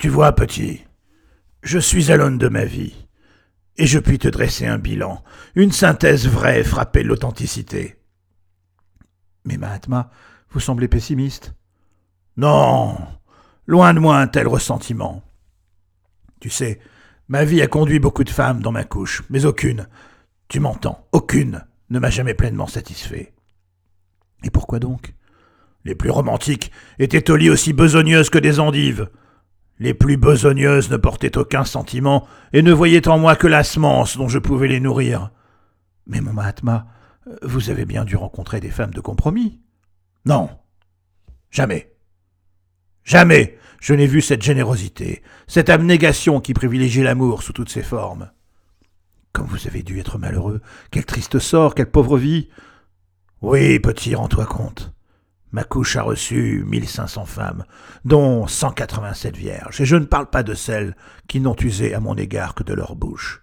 Tu vois, petit, je suis à l'aune de ma vie, et je puis te dresser un bilan, une synthèse vraie frappée de l'authenticité. Mais Mahatma, vous semblez pessimiste. Non, loin de moi un tel ressentiment. Tu sais, ma vie a conduit beaucoup de femmes dans ma couche, mais aucune, tu m'entends, aucune ne m'a jamais pleinement satisfait. Et pourquoi donc? Les plus romantiques étaient au lit aussi besogneuses que des endives. Les plus besogneuses ne portaient aucun sentiment et ne voyaient en moi que la semence dont je pouvais les nourrir. Mais mon Mahatma, vous avez bien dû rencontrer des femmes de compromis. Non. Jamais. Jamais je n'ai vu cette générosité, cette abnégation qui privilégie l'amour sous toutes ses formes. Comme vous avez dû être malheureux. Quel triste sort, quelle pauvre vie. Oui, petit, rends-toi compte. Ma couche a reçu 1500 femmes, dont 187 vierges, et je ne parle pas de celles qui n'ont usé à mon égard que de leur bouche.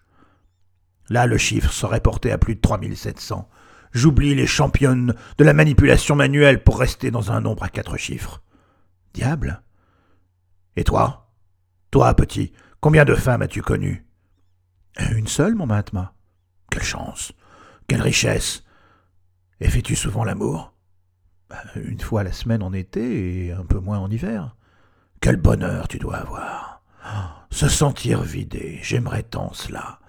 Là, le chiffre serait porté à plus de 3700. J'oublie les championnes de la manipulation manuelle pour rester dans un nombre à quatre chiffres. Diable Et toi? Toi, petit, combien de femmes as-tu connues? Une seule, mon Mahatma. Quelle chance Quelle richesse Et fais-tu souvent l'amour? Une fois la semaine en été et un peu moins en hiver. Quel bonheur tu dois avoir Se sentir vidé, j'aimerais tant cela.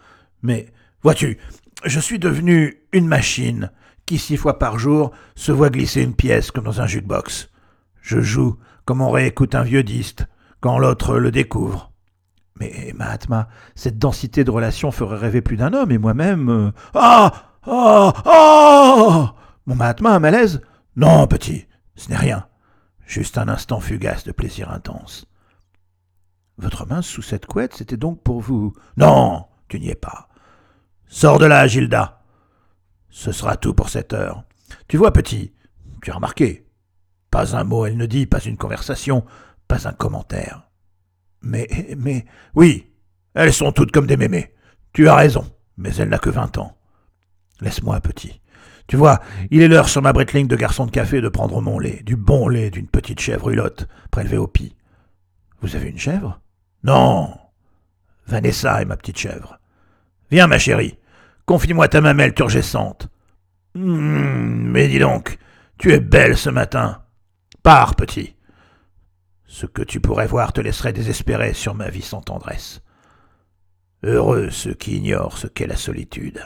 Mais, vois-tu, je suis devenu une machine qui six fois par jour se voit glisser une pièce comme dans un jukebox. Je joue comme on réécoute un vieux disque quand l'autre le découvre. Mais Mahatma, cette densité de relations ferait rêver plus d'un homme, et moi-même... Euh, ah Ah Ah Mon Mahatma, un malaise Non, petit, ce n'est rien. Juste un instant fugace de plaisir intense. Votre main sous cette couette, c'était donc pour vous Non, tu n'y es pas. Sors de là, Gilda. Ce sera tout pour cette heure. Tu vois, petit, tu as remarqué. Pas un mot elle ne dit, pas une conversation, pas un commentaire. Mais, mais, oui, elles sont toutes comme des mémés. Tu as raison, mais elle n'a que vingt ans. Laisse-moi, petit. Tu vois, il est l'heure sur ma bretling de garçon de café de prendre mon lait, du bon lait d'une petite chèvre hulotte, prélevée au pis. Vous avez une chèvre? Non. Vanessa est ma petite chèvre. Viens, ma chérie, confie-moi ta mamelle turgescente. Hum, mais dis donc, tu es belle ce matin. Pars, petit. Ce que tu pourrais voir te laisserait désespérer sur ma vie sans tendresse. Heureux ceux qui ignorent ce qu'est la solitude.